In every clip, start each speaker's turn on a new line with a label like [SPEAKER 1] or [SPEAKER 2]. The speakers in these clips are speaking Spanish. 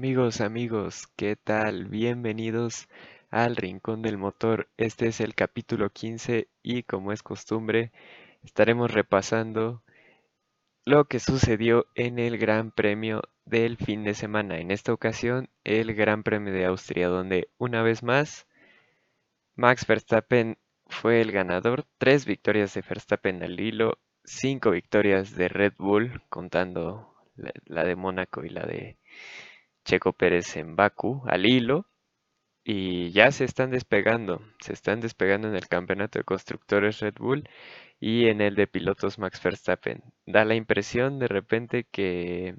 [SPEAKER 1] Amigos, amigos, ¿qué tal? Bienvenidos al Rincón del Motor. Este es el capítulo 15 y como es costumbre, estaremos repasando lo que sucedió en el Gran Premio del fin de semana. En esta ocasión, el Gran Premio de Austria, donde una vez más Max Verstappen fue el ganador. Tres victorias de Verstappen al hilo, cinco victorias de Red Bull, contando la, la de Mónaco y la de Checo Pérez en Baku al hilo y ya se están despegando, se están despegando en el campeonato de constructores Red Bull y en el de pilotos Max Verstappen. Da la impresión de repente que,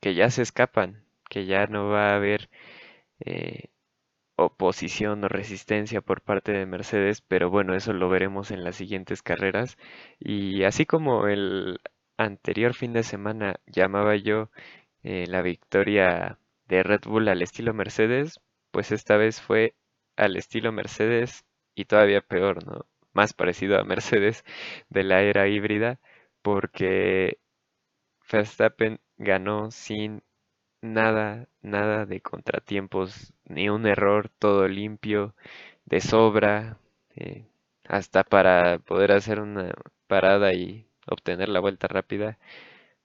[SPEAKER 1] que ya se escapan, que ya no va a haber eh, oposición o resistencia por parte de Mercedes, pero bueno, eso lo veremos en las siguientes carreras. Y así como el anterior fin de semana llamaba yo eh, la victoria de Red Bull al estilo Mercedes, pues esta vez fue al estilo Mercedes y todavía peor, ¿no? Más parecido a Mercedes de la era híbrida, porque Verstappen ganó sin nada, nada de contratiempos, ni un error, todo limpio, de sobra, eh, hasta para poder hacer una parada y obtener la vuelta rápida,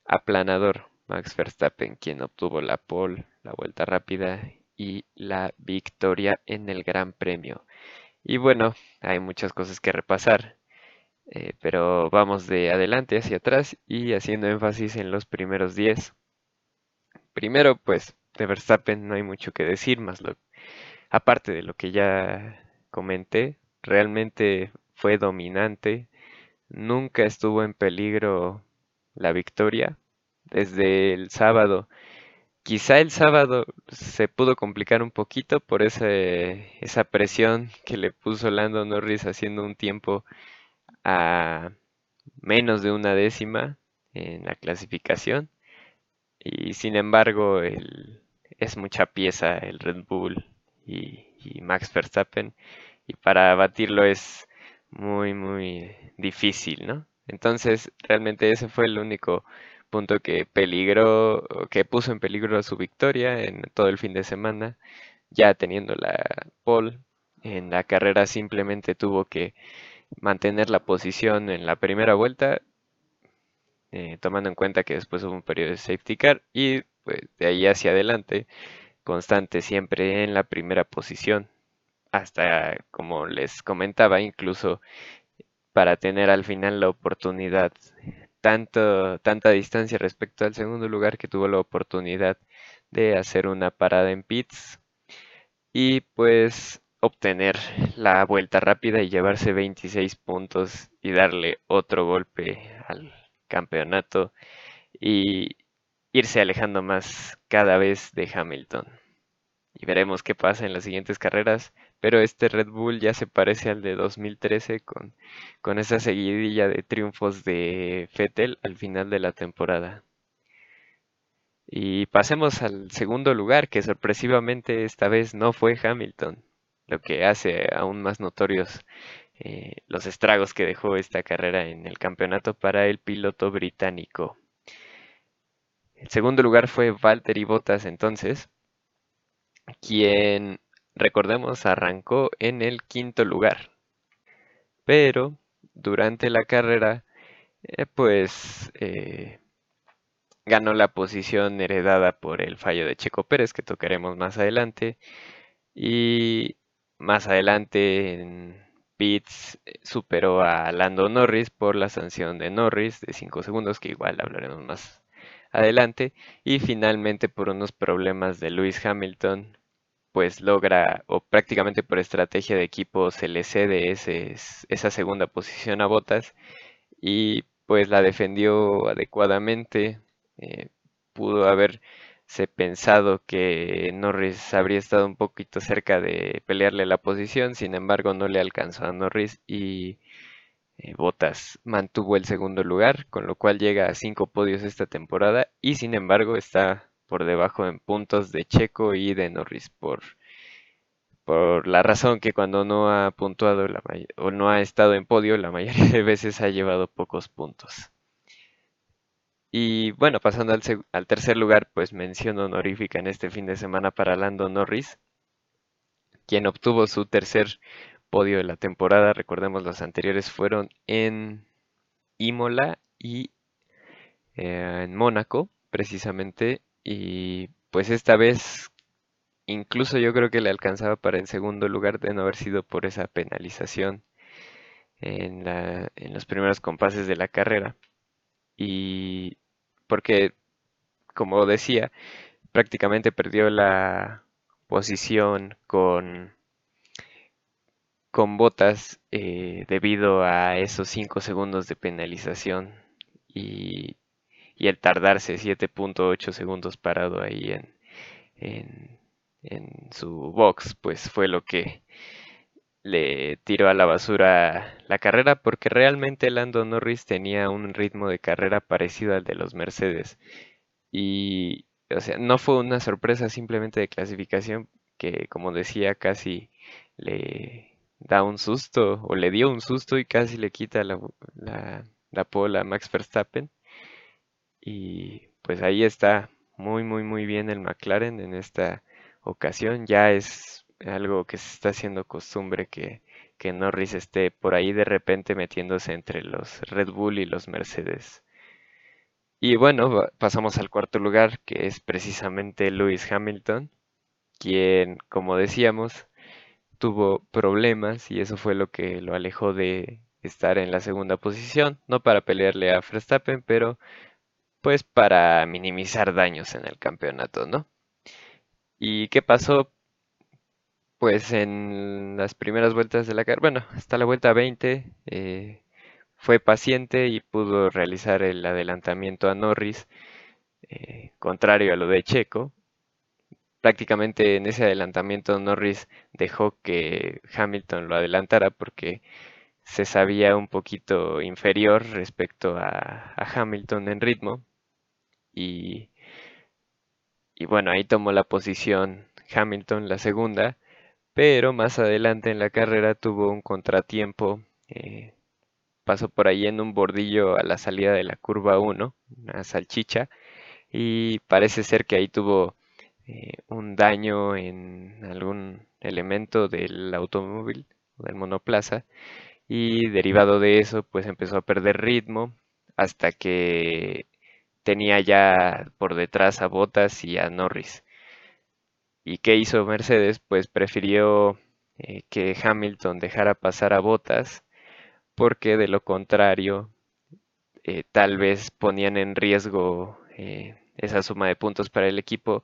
[SPEAKER 1] aplanador. Max Verstappen, quien obtuvo la pole, la vuelta rápida y la victoria en el Gran Premio. Y bueno, hay muchas cosas que repasar, eh, pero vamos de adelante hacia atrás y haciendo énfasis en los primeros 10. Primero, pues de Verstappen no hay mucho que decir, más lo, aparte de lo que ya comenté, realmente fue dominante, nunca estuvo en peligro la victoria, desde el sábado. Quizá el sábado se pudo complicar un poquito por ese, esa presión que le puso Lando Norris haciendo un tiempo a menos de una décima en la clasificación. Y sin embargo, es mucha pieza el Red Bull y, y Max Verstappen. Y para batirlo es muy, muy difícil, ¿no? Entonces, realmente ese fue el único punto que peligró, que puso en peligro su victoria en todo el fin de semana, ya teniendo la pole. En la carrera simplemente tuvo que mantener la posición en la primera vuelta, eh, tomando en cuenta que después hubo un periodo de safety car y pues, de ahí hacia adelante, constante siempre en la primera posición, hasta como les comentaba, incluso para tener al final la oportunidad tanto, tanta distancia respecto al segundo lugar que tuvo la oportunidad de hacer una parada en pits y pues obtener la vuelta rápida y llevarse 26 puntos y darle otro golpe al campeonato y irse alejando más cada vez de Hamilton. Y veremos qué pasa en las siguientes carreras, pero este Red Bull ya se parece al de 2013 con, con esa seguidilla de triunfos de Vettel al final de la temporada. Y pasemos al segundo lugar, que sorpresivamente esta vez no fue Hamilton, lo que hace aún más notorios eh, los estragos que dejó esta carrera en el campeonato para el piloto británico. El segundo lugar fue Valtteri Bottas entonces, quien recordemos, arrancó en el quinto lugar. Pero durante la carrera, eh, pues eh, ganó la posición heredada por el fallo de Checo Pérez, que tocaremos más adelante. Y más adelante en pits eh, superó a Lando Norris por la sanción de Norris de 5 segundos, que igual hablaremos más adelante. Y finalmente por unos problemas de Lewis Hamilton pues logra, o prácticamente por estrategia de equipo, se le cede esa segunda posición a Botas y pues la defendió adecuadamente. Eh, pudo haberse pensado que Norris habría estado un poquito cerca de pelearle la posición, sin embargo no le alcanzó a Norris y eh, Botas mantuvo el segundo lugar, con lo cual llega a cinco podios esta temporada y sin embargo está por debajo en puntos de Checo y de Norris por, por la razón que cuando no ha puntuado o no ha estado en podio la mayoría de veces ha llevado pocos puntos. Y bueno, pasando al, al, tercer lugar, pues mención honorífica en este fin de semana para Lando Norris, quien obtuvo su tercer podio de la temporada. Recordemos, los anteriores fueron en Imola y eh, en Mónaco, precisamente. Y pues esta vez, incluso yo creo que le alcanzaba para el segundo lugar de no haber sido por esa penalización en, en los primeros compases de la carrera. Y porque, como decía, prácticamente perdió la posición con, con botas eh, debido a esos 5 segundos de penalización y, y el tardarse 7.8 segundos parado ahí en, en, en su box, pues fue lo que le tiró a la basura la carrera porque realmente Lando Norris tenía un ritmo de carrera parecido al de los Mercedes. Y, o sea, no fue una sorpresa simplemente de clasificación que, como decía, casi le da un susto o le dio un susto y casi le quita la, la, la pole a Max Verstappen. Y pues ahí está muy, muy, muy bien el McLaren en esta ocasión. Ya es algo que se está haciendo costumbre que, que Norris esté por ahí de repente metiéndose entre los Red Bull y los Mercedes. Y bueno, pasamos al cuarto lugar, que es precisamente Lewis Hamilton, quien, como decíamos, tuvo problemas y eso fue lo que lo alejó de estar en la segunda posición, no para pelearle a Verstappen, pero pues para minimizar daños en el campeonato, ¿no? ¿Y qué pasó? Pues en las primeras vueltas de la carrera, bueno, hasta la vuelta 20, eh, fue paciente y pudo realizar el adelantamiento a Norris, eh, contrario a lo de Checo. Prácticamente en ese adelantamiento Norris dejó que Hamilton lo adelantara porque se sabía un poquito inferior respecto a, Hamilton en ritmo. Y, bueno, ahí tomó la posición Hamilton, la segunda, pero más adelante en la carrera tuvo un contratiempo. Eh, pasó por ahí en un bordillo a la salida de la curva 1, una salchicha, y parece ser que ahí tuvo eh, un daño en algún elemento del automóvil, del monoplaza, y derivado de eso, pues empezó a perder ritmo hasta que tenía ya por detrás a Bottas y a Norris. ¿Y qué hizo Mercedes? Pues prefirió eh, que Hamilton dejara pasar a Bottas porque de lo contrario eh, tal vez ponían en riesgo eh, esa suma de puntos para el equipo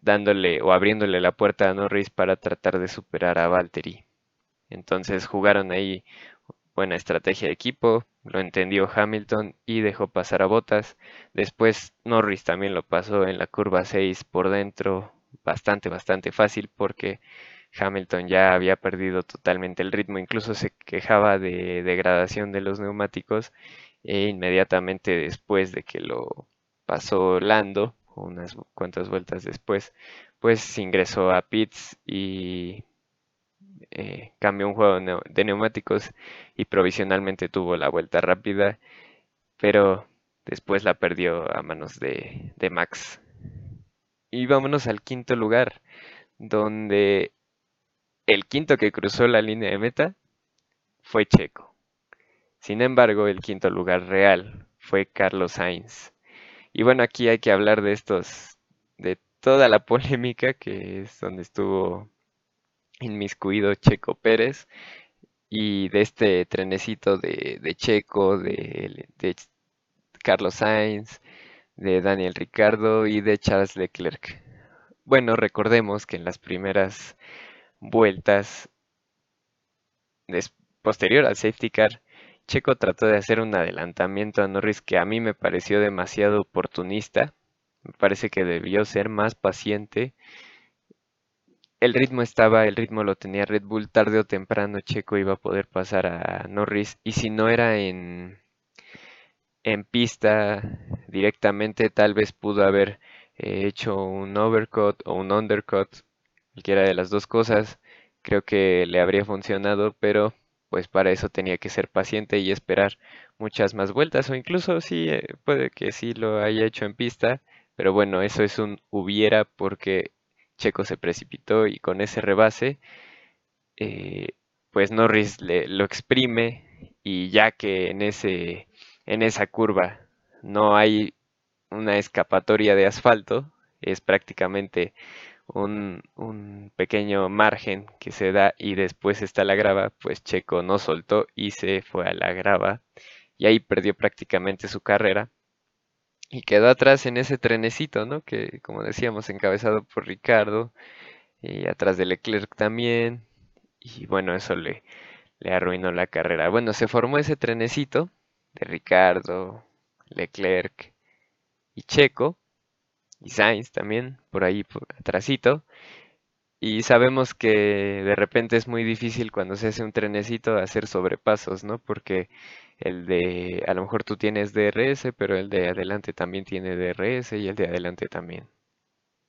[SPEAKER 1] dándole o abriéndole la puerta a Norris para tratar de superar a Valtteri. Entonces jugaron ahí buena estrategia de equipo, lo entendió Hamilton y dejó pasar a Bottas. Después Norris también lo pasó en la curva 6 por dentro bastante, bastante fácil porque Hamilton ya había perdido totalmente el ritmo, incluso se quejaba de degradación de los neumáticos e inmediatamente después de que lo pasó Lando, unas cuantas vueltas después, pues ingresó a pits y eh, cambió un juego de neumáticos y provisionalmente tuvo la vuelta rápida, pero después la perdió a manos de, de Max. Y vámonos al quinto lugar, donde el quinto que cruzó la línea de meta fue Checo. Sin embargo, el quinto lugar real fue Carlos Sainz. Y bueno, aquí hay que hablar de estos, de toda la polémica que es donde estuvo inmiscuido Checo Pérez y de este trenecito de, Checo, de, de Carlos Sainz, de Daniel Ricardo y de Charles Leclerc. Bueno, recordemos que en las primeras vueltas posterior al safety car, Checo trató de hacer un adelantamiento a Norris que a mí me pareció demasiado oportunista. Me parece que debió ser más paciente. El ritmo estaba, el ritmo lo tenía Red Bull. Tarde o temprano Checo iba a poder pasar a Norris. Y si no era en, en pista directamente, tal vez pudo haber eh, hecho un overcut o un undercut cualquiera de las dos cosas, creo que le habría funcionado, pero pues para eso tenía que ser paciente y esperar muchas más vueltas o incluso sí, eh, puede que sí lo haya hecho en pista, pero bueno, eso es un hubiera porque Checo se precipitó y con ese rebase, eh, pues Norris le, lo exprime y ya que en, ese, en esa curva no hay una escapatoria de asfalto, es prácticamente un, un, pequeño margen que se da y después está la grava, pues Checo no soltó y se fue a la grava y ahí perdió prácticamente su carrera y quedó atrás en ese trenecito, ¿no? Que como decíamos, encabezado por Ricardo y atrás de Leclerc también y bueno, eso le, le arruinó la carrera. Bueno, se formó ese trenecito de Ricardo, Leclerc y Checo y Sainz también, por ahí por. Y sabemos que de repente es muy difícil cuando se hace un trenecito hacer sobrepasos, ¿no? Porque el de, a lo mejor tú tienes DRS, pero el de adelante también tiene DRS y el de adelante también.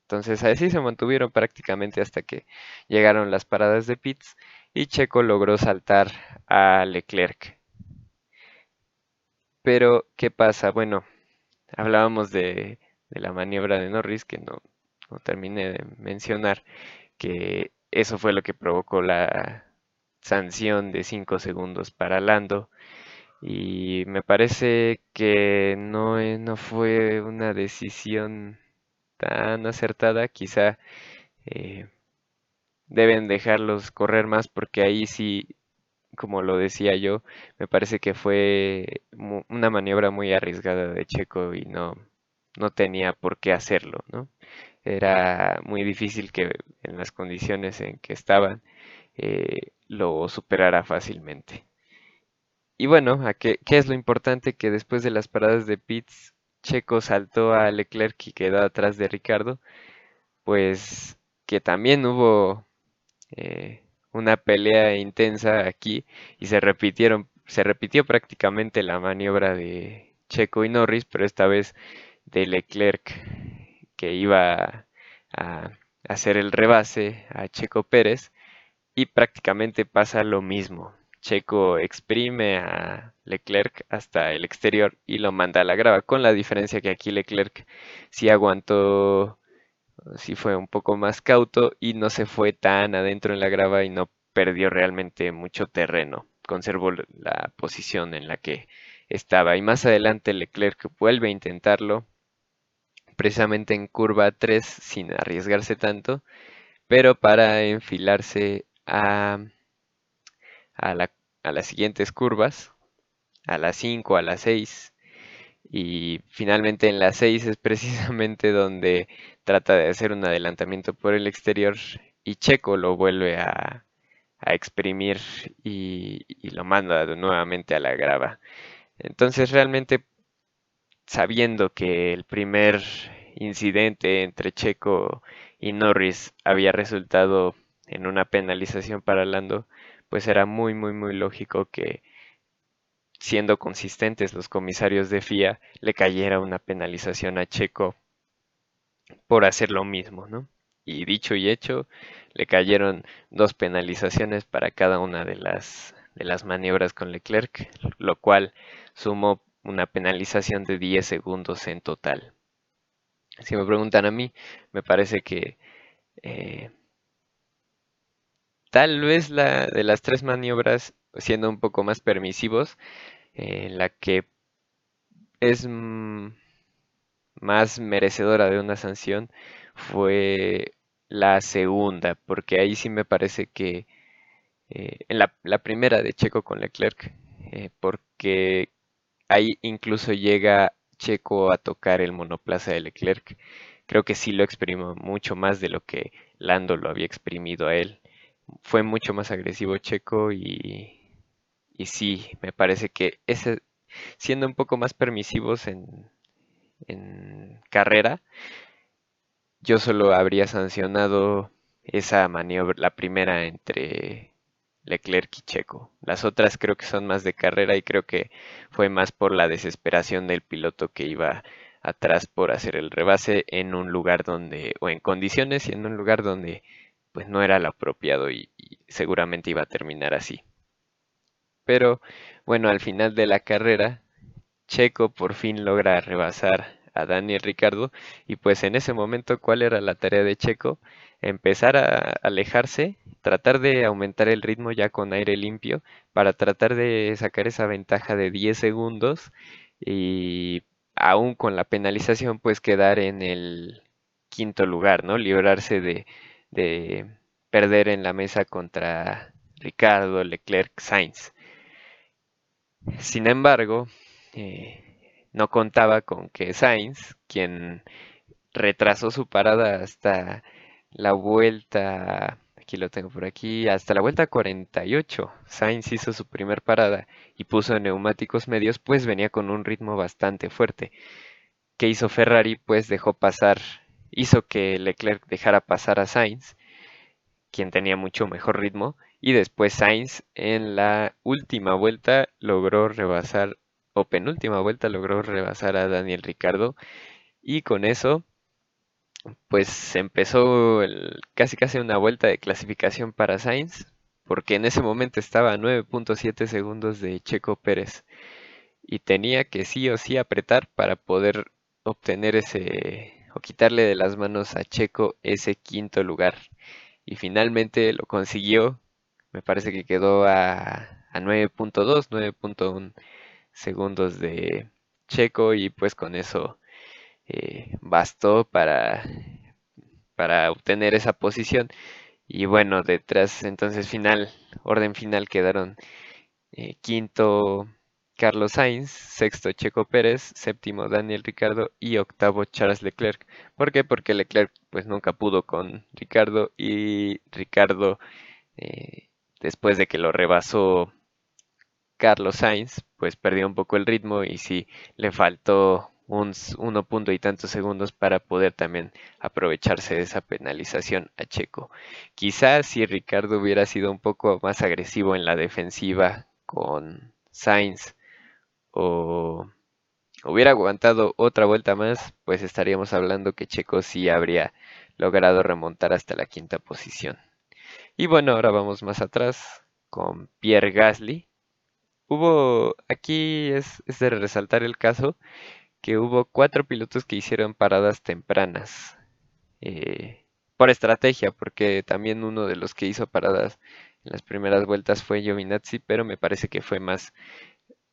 [SPEAKER 1] Entonces así se mantuvieron prácticamente hasta que llegaron las paradas de pits y Checo logró saltar a Leclerc. Pero, ¿qué pasa? Bueno, hablábamos de la maniobra de Norris, que no, no terminé de mencionar, que eso fue lo que provocó la sanción de 5 segundos para Lando. Y me parece que no, eh, no fue una decisión tan acertada. Quizá eh, deben dejarlos correr más porque ahí sí, como lo decía yo, me parece que fue una maniobra muy arriesgada de Checo y no, no tenía por qué hacerlo, ¿no? Era muy difícil que en las condiciones en que estaban eh, lo superara fácilmente. Y bueno, qué, es lo importante? Que después de las paradas de pits, Checo saltó a Leclerc y quedó atrás de Ricardo, pues que también hubo eh, una pelea intensa aquí y se repitieron, se repitió prácticamente la maniobra de Checo y Norris, pero esta vez de Leclerc que iba a hacer el rebase a Checo Pérez y prácticamente pasa lo mismo. Checo exprime a Leclerc hasta el exterior y lo manda a la grava, con la diferencia que aquí Leclerc sí aguantó, sí fue un poco más cauto y no se fue tan adentro en la grava y no perdió realmente mucho terreno, conservó la posición en la que estaba. Y más adelante Leclerc vuelve a intentarlo precisamente en curva 3 sin arriesgarse tanto, pero para enfilarse a, a, las siguientes curvas, a las 5, a las 6, y finalmente en las 6 es precisamente donde trata de hacer un adelantamiento por el exterior y Checo lo vuelve a, a exprimir y, y, lo manda nuevamente a la grava. Entonces realmente sabiendo que el primer incidente entre Checo y Norris había resultado en una penalización para Lando, pues era muy, muy, muy lógico que siendo consistentes los comisarios de FIA, le cayera una penalización a Checo por hacer lo mismo, ¿no? Y dicho y hecho, le cayeron dos penalizaciones para cada una de las, de las maniobras con Leclerc, lo cual sumó una penalización de 10 segundos en total. Si me preguntan a mí, me parece que eh, tal vez la de las tres maniobras, siendo un poco más permisivos, eh, la que es más merecedora de una sanción fue la segunda, porque ahí sí me parece que eh, en la, la, primera de Checo con Leclerc, porque ahí incluso llega Checo a tocar el monoplaza de Leclerc. Creo que sí lo exprimó mucho más de lo que Lando lo había exprimido a él. Fue mucho más agresivo Checo y, y sí, me parece que ese, siendo un poco más permisivos en, en carrera, yo solo habría sancionado esa maniobra, la primera entre Leclerc y Checo. Las otras creo que son más de carrera y creo que fue más por la desesperación del piloto que iba atrás por hacer el rebase en un lugar donde, o en condiciones y en un lugar donde pues no era lo apropiado y, seguramente iba a terminar así. pero bueno, al final de la carrera, Checo por fin logra rebasar a Daniel Ricardo y pues en ese momento, ¿cuál era la tarea de Checo? Empezar a alejarse, tratar de aumentar el ritmo ya con aire limpio para tratar de sacar esa ventaja de 10 segundos y aún con la penalización pues quedar en el quinto lugar, ¿no? Librarse de, de perder en la mesa contra Ricardo, Leclerc, Sainz. Sin embargo, eh, no contaba con que Sainz, quien retrasó su parada hasta la vuelta, aquí lo tengo por aquí, hasta la vuelta 48, Sainz hizo su primer parada y puso neumáticos medios, pues venía con un ritmo bastante fuerte. ¿Qué hizo Ferrari? Pues dejó pasar, hizo que Leclerc dejara pasar a Sainz, quien tenía mucho mejor ritmo, y después Sainz en la última vuelta logró rebasar, o penúltima vuelta logró rebasar a Daniel Ricardo, y con eso pues empezó casi casi una vuelta de clasificación para Sainz, porque en ese momento estaba a 9.7 segundos de Checo Pérez y tenía que sí o sí apretar para poder obtener ese o quitarle de las manos a Checo ese quinto lugar. Y finalmente lo consiguió. Me parece que quedó a, 9.2, 9.1 segundos de Checo y pues con eso eh, bastó para, para obtener esa posición. Y bueno, detrás entonces final, orden final quedaron eh, quinto Carlos Sainz, sexto Checo Pérez, séptimo Daniel Ricardo y octavo Charles Leclerc. ¿Por qué? Porque Leclerc pues nunca pudo con Ricardo y Ricardo eh, después de que lo rebasó Carlos Sainz pues perdió un poco el ritmo y sí le faltó un uno punto y tantos segundos para poder también aprovecharse de esa penalización a Checo. Quizás si Ricardo hubiera sido un poco más agresivo en la defensiva con Sainz o hubiera aguantado otra vuelta más, pues estaríamos hablando que Checo sí habría logrado remontar hasta la quinta posición. Y bueno, ahora vamos más atrás con Pierre Gasly. Hubo, aquí es, de resaltar el caso que hubo cuatro pilotos que hicieron paradas tempranas. Eh, por estrategia, porque también uno de los que hizo paradas en las primeras vueltas fue Giovinazzi, pero me parece que fue más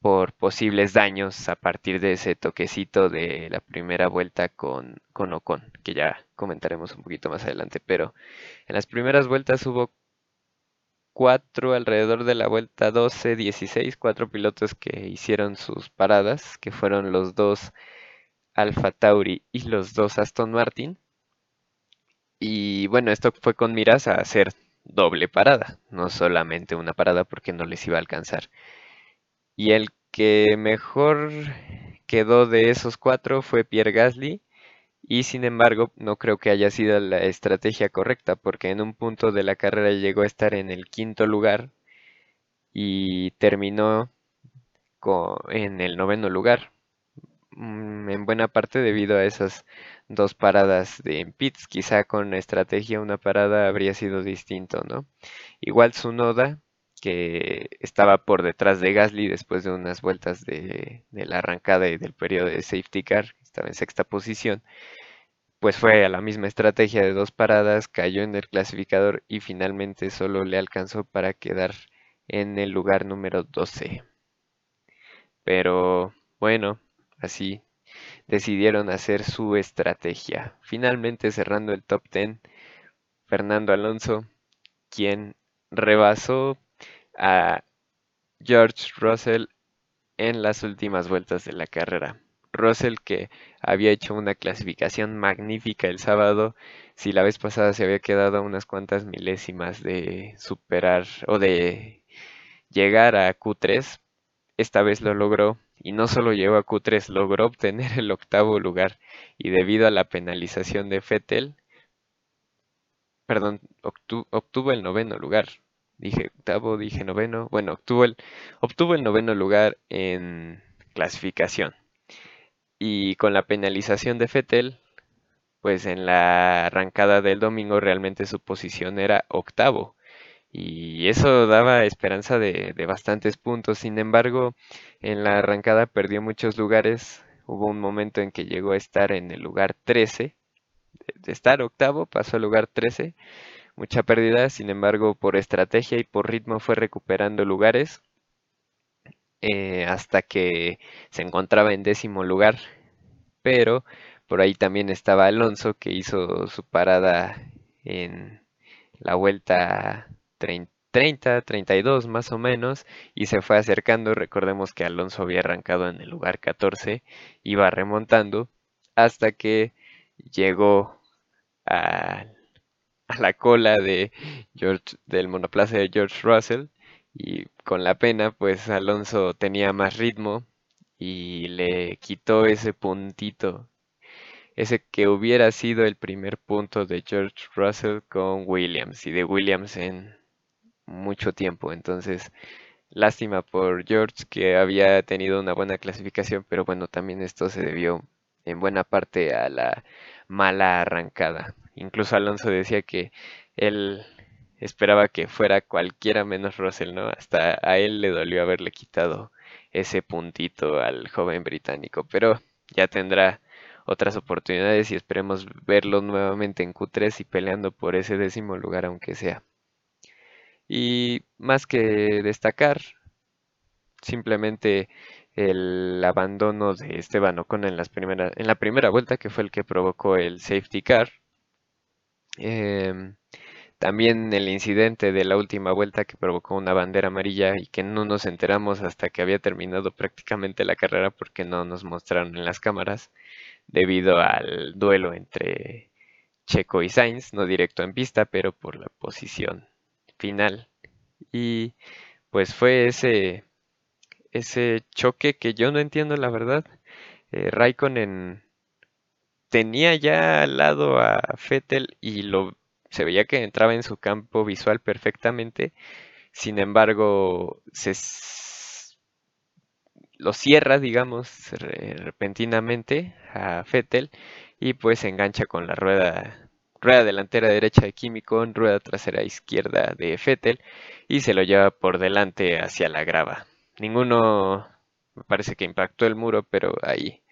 [SPEAKER 1] por posibles daños a partir de ese toquecito de la primera vuelta con, con Ocon, que ya comentaremos un poquito más adelante. Pero en las primeras vueltas hubo cuatro alrededor de la vuelta 12, 16, cuatro pilotos que hicieron sus paradas, que fueron los dos Alfa Tauri y los dos Aston Martin. Y bueno, esto fue con miras a hacer doble parada, no solamente una parada porque no les iba a alcanzar. Y el que mejor quedó de esos cuatro fue Pierre Gasly, y sin embargo, no creo que haya sido la estrategia correcta, porque en un punto de la carrera llegó a estar en el quinto lugar y terminó en el noveno lugar. Mm, en buena parte debido a esas dos paradas de pits. Quizá con estrategia una parada habría sido distinto, ¿no? Igual Tsunoda, que estaba por detrás de Gasly después de unas vueltas de, la arrancada y del periodo de safety car, estaba en sexta posición, pues fue a la misma estrategia de dos paradas, cayó en el clasificador y finalmente solo le alcanzó para quedar en el lugar número 12. Pero bueno, así decidieron hacer su estrategia. Finalmente cerrando el top 10, Fernando Alonso, quien rebasó a George Russell en las últimas vueltas de la carrera. Russell que había hecho una clasificación magnífica el sábado, si la vez pasada se había quedado unas cuantas milésimas de superar o de llegar a Q3, esta vez lo logró y no solo llegó a Q3, logró obtener el octavo lugar y debido a la penalización de Fettel, perdón, obtuvo el noveno lugar. Dije octavo, dije noveno. Bueno, obtuvo el, obtuvo el noveno lugar en clasificación. Y con la penalización de Fettel, pues en la arrancada del domingo realmente su posición era octavo. y eso daba esperanza de, de bastantes puntos. Sin embargo, en la arrancada perdió muchos lugares. Hubo un momento en que llegó a estar en el lugar 13, de estar octavo pasó al lugar 13, mucha pérdida, sin embargo por estrategia y por ritmo fue recuperando lugares eh, hasta que se encontraba en décimo lugar, pero por ahí también estaba Alonso que hizo su parada en la vuelta 30, 32 más o menos y se fue acercando. Recordemos que Alonso había arrancado en el lugar 14, iba remontando hasta que llegó a, la cola de George, del monoplaza de George Russell y con la pena pues Alonso tenía más ritmo y le quitó ese puntito, ese que hubiera sido el primer punto de George Russell con Williams y de Williams en mucho tiempo. Entonces, lástima por George que había tenido una buena clasificación, pero bueno, también esto se debió en buena parte a la mala arrancada. Incluso Alonso decía que él esperaba que fuera cualquiera menos Russell, ¿no? Hasta a él le dolió haberle quitado ese puntito al joven británico, pero ya tendrá otras oportunidades y esperemos verlo nuevamente en Q3 y peleando por ese décimo lugar aunque sea. Y más que destacar, simplemente el abandono de Esteban Ocon en, las primeras, en la primera vuelta, que fue el que provocó el safety car. Em, también el incidente de la última vuelta que provocó una bandera amarilla y que no nos enteramos hasta que había terminado prácticamente la carrera porque no nos mostraron en las cámaras debido al duelo entre Checo y Sainz, no directo en pista, pero por la posición final. Y pues fue ese ese choque que yo no entiendo la verdad. Eh, Raikkonen tenía ya al lado a Fettel y lo se veía que entraba en su campo visual perfectamente. Sin embargo, se lo cierra, digamos, repentinamente a Fettel y pues se engancha con la rueda rueda delantera derecha de Kimi con rueda trasera izquierda de Fettel y se lo lleva por delante hacia la grava. Ninguno me parece que impactó el muro, pero ahí,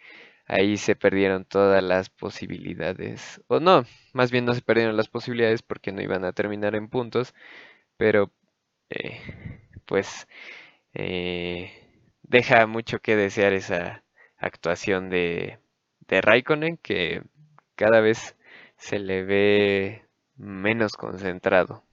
[SPEAKER 1] ahí se perdieron todas las posibilidades. O no, más bien no se perdieron las posibilidades porque no iban a terminar en puntos, pero eh, pues eh, deja mucho que desear esa actuación de, de Raikkonen que cada vez se le ve menos concentrado.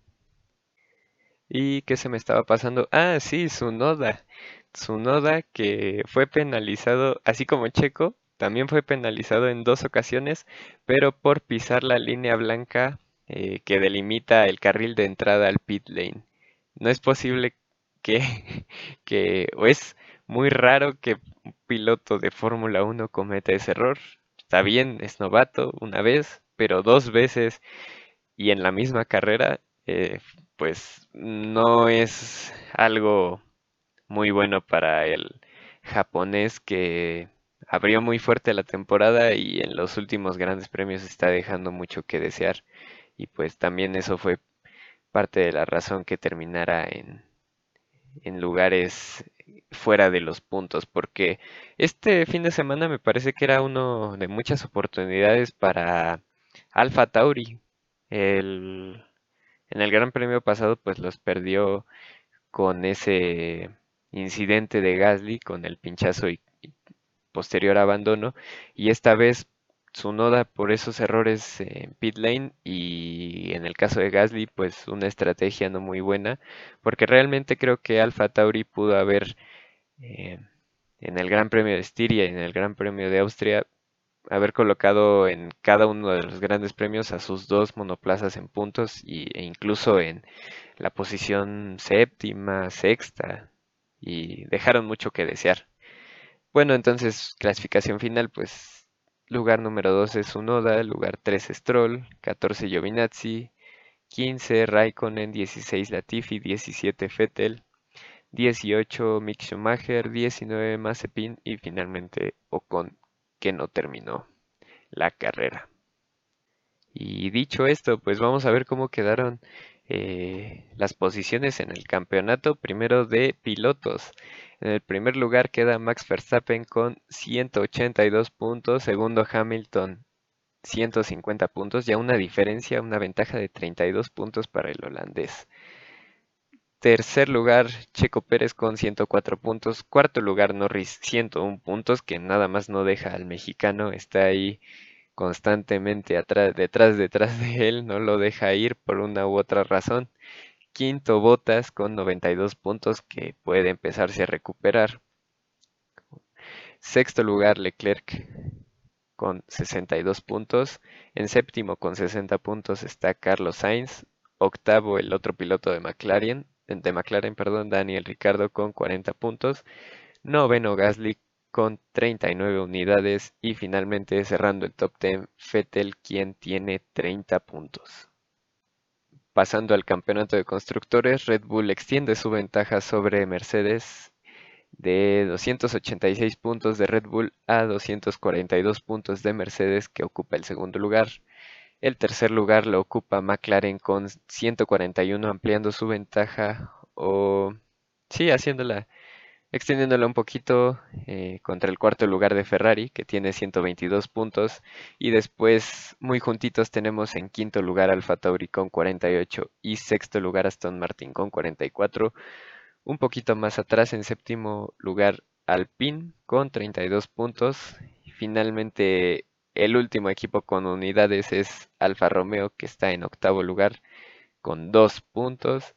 [SPEAKER 1] ¿Y qué se me estaba pasando? Ah, sí, su noda. Su noda que fue penalizado, así como Checo, también fue penalizado en dos ocasiones, pero por pisar la línea blanca eh, que delimita el carril de entrada al pit lane. No es posible que, que, o es muy raro que un piloto de Fórmula 1 cometa ese error. Está bien, es novato una vez, pero dos veces y en la misma carrera eh, pues no es algo muy bueno para el japonés que abrió muy fuerte la temporada y en los últimos grandes premios está dejando mucho que desear. Y pues también eso fue parte de la razón que terminara en, en lugares fuera de los puntos porque este fin de semana me parece que era uno de muchas oportunidades para Alfa Tauri el en el Gran Premio pasado pues los perdió con ese incidente de Gasly, con el pinchazo y, posterior abandono. Y esta vez su noda por esos errores en pit lane y en el caso de Gasly pues una estrategia no muy buena porque realmente creo que Alfa Tauri pudo haber eh, en el Gran Premio de Estiria y en el Gran Premio de Austria haber colocado en cada uno de los grandes premios a sus dos monoplazas en puntos y, e incluso en la posición séptima, sexta y dejaron mucho que desear. Bueno, entonces clasificación final, pues lugar número 12 es Unoda, lugar 3 Stroll, 14 Giovinazzi, 15 Raikkonen, 16 Latifi, 17 Vettel, 18 Mick Schumacher, 19 Mazepin y finalmente Ocon que no terminó la carrera. Y dicho esto, pues vamos a ver cómo quedaron eh, las posiciones en el campeonato, primero de pilotos. En el primer lugar queda Max Verstappen con 182 puntos, segundo Hamilton 150 puntos, ya una diferencia, una ventaja de 32 puntos para el holandés. Tercer lugar, Checo Pérez con 104 puntos. Cuarto lugar, Norris 101 puntos, que nada más no deja al mexicano. Está ahí constantemente detrás, detrás de él. No lo deja ir por una u otra razón. Quinto, Botas con 92 puntos, que puede empezarse a recuperar. Sexto lugar, Leclerc con 62 puntos. En séptimo, con 60 puntos, está Carlos Sainz. Octavo, el otro piloto de McLaren, de McLaren, perdón, Daniel Ricardo con 40 puntos, noveno Gasly con 39 unidades y finalmente cerrando el top 10 Fettel quien tiene 30 puntos. Pasando al campeonato de constructores, Red Bull extiende su ventaja sobre Mercedes de 286 puntos de Red Bull a 242 puntos de Mercedes que ocupa el segundo lugar. El tercer lugar lo ocupa McLaren con 141 ampliando su ventaja o sí, haciéndola, extendiéndola un poquito eh, contra el cuarto lugar de Ferrari que tiene 122 puntos y después muy juntitos tenemos en quinto lugar Alfa Tauri con 48 y sexto lugar Aston Martin con 44. Un poquito más atrás en séptimo lugar Alpine con 32 puntos. Finalmente el último equipo con unidades es Alfa Romeo, que está en octavo lugar con dos puntos.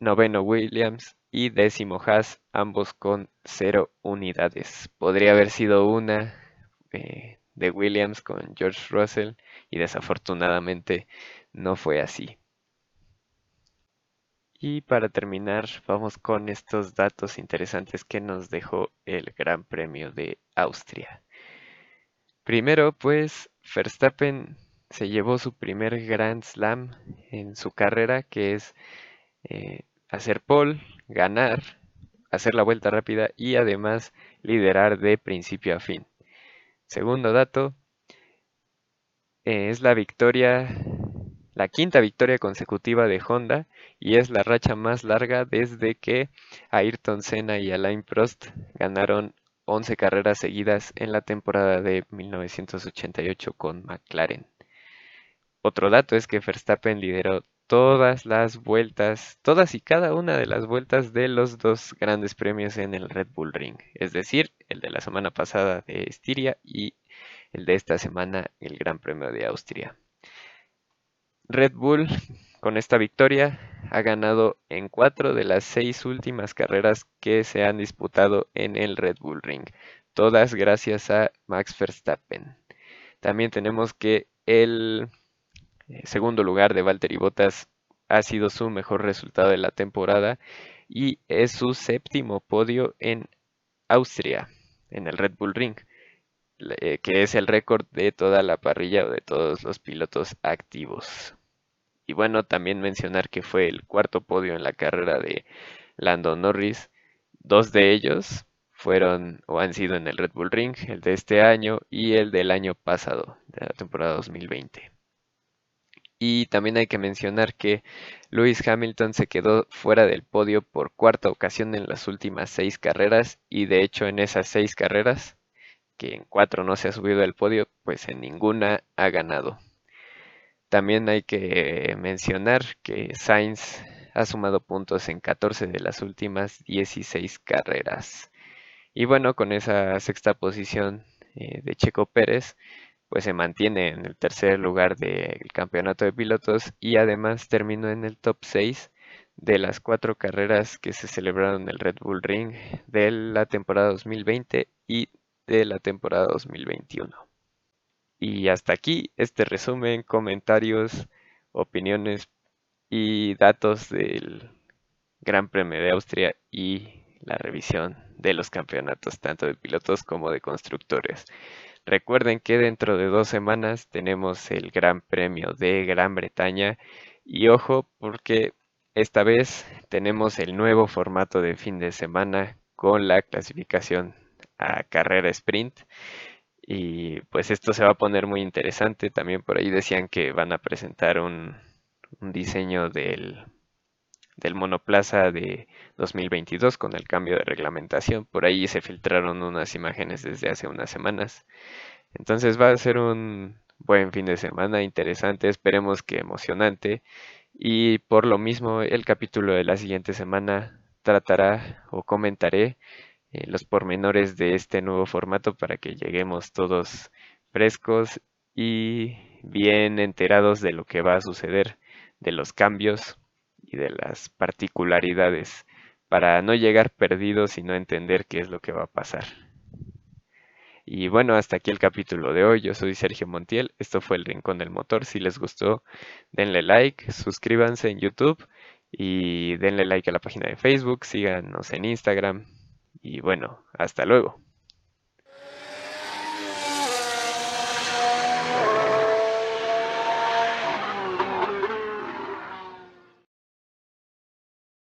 [SPEAKER 1] Noveno Williams y décimo Haas, ambos con cero unidades. Podría haber sido una eh, de Williams con George Russell y desafortunadamente no fue así. Y para terminar, vamos con estos datos interesantes que nos dejó el Gran Premio de Austria. Primero, pues Verstappen se llevó su primer Grand Slam en su carrera, que es eh, hacer pole, ganar, hacer la vuelta rápida y además liderar de principio a fin. Segundo dato, eh, es la victoria, la quinta victoria consecutiva de Honda y es la racha más larga desde que Ayrton Senna y Alain Prost ganaron 11 carreras seguidas en la temporada de 1988 con McLaren. Otro dato es que Verstappen lideró todas las vueltas, todas y cada una de las vueltas de los dos grandes premios en el Red Bull Ring, es decir, el de la semana pasada de Estiria y el de esta semana el Gran Premio de Austria. Red Bull con esta victoria ha ganado en cuatro de las seis últimas carreras que se han disputado en el Red Bull Ring, todas gracias a Max Verstappen. También tenemos que el eh, segundo lugar de Valtteri Bottas ha sido su mejor resultado de la temporada y es su séptimo podio en Austria, en el Red Bull Ring, eh, que es el récord de toda la parrilla o de todos los pilotos activos. Y bueno, también mencionar que fue el cuarto podio en la carrera de Lando Norris. Dos de ellos fueron o han sido en el Red Bull Ring, el de este año y el del año pasado, de la temporada 2020. Y también hay que mencionar que Lewis Hamilton se quedó fuera del podio por cuarta ocasión en las últimas seis carreras y de hecho en esas seis carreras, que en cuatro no se ha subido al podio, pues en ninguna ha ganado. También hay que mencionar que Sainz ha sumado puntos en 14 de las últimas 16 carreras. Y bueno, con esa sexta posición eh, de Checo Pérez, pues se mantiene en el tercer lugar del campeonato de pilotos y además terminó en el top 6 de las cuatro carreras que se celebraron en el Red Bull Ring de la temporada 2020 y de la temporada 2021. Y hasta aquí este resumen, comentarios, opiniones y datos del Gran Premio de Austria y la revisión de los campeonatos tanto de pilotos como de constructores. Recuerden que dentro de dos semanas tenemos el Gran Premio de Gran Bretaña y ojo porque esta vez tenemos el nuevo formato de fin de semana con la clasificación a carrera sprint y pues esto se va a poner muy interesante. También por ahí decían que van a presentar un, un diseño del, del monoplaza de 2022 con el cambio de reglamentación. Por ahí se filtraron unas imágenes desde hace unas semanas. Entonces va a ser un buen fin de semana, interesante, esperemos que emocionante. Y por lo mismo, el capítulo de la siguiente semana tratará o comentaré eh, los pormenores de este nuevo formato para que lleguemos todos frescos y bien enterados de lo que va a suceder, de los cambios y de las particularidades, para no llegar perdidos y no entender qué es lo que va a pasar. Y bueno, hasta aquí el capítulo de hoy. Yo soy Sergio Montiel. Esto fue el Rincón del Motor. Si les gustó, denle like, suscríbanse en YouTube y denle like a la página de Facebook, síganos en Instagram. Y bueno, hasta luego.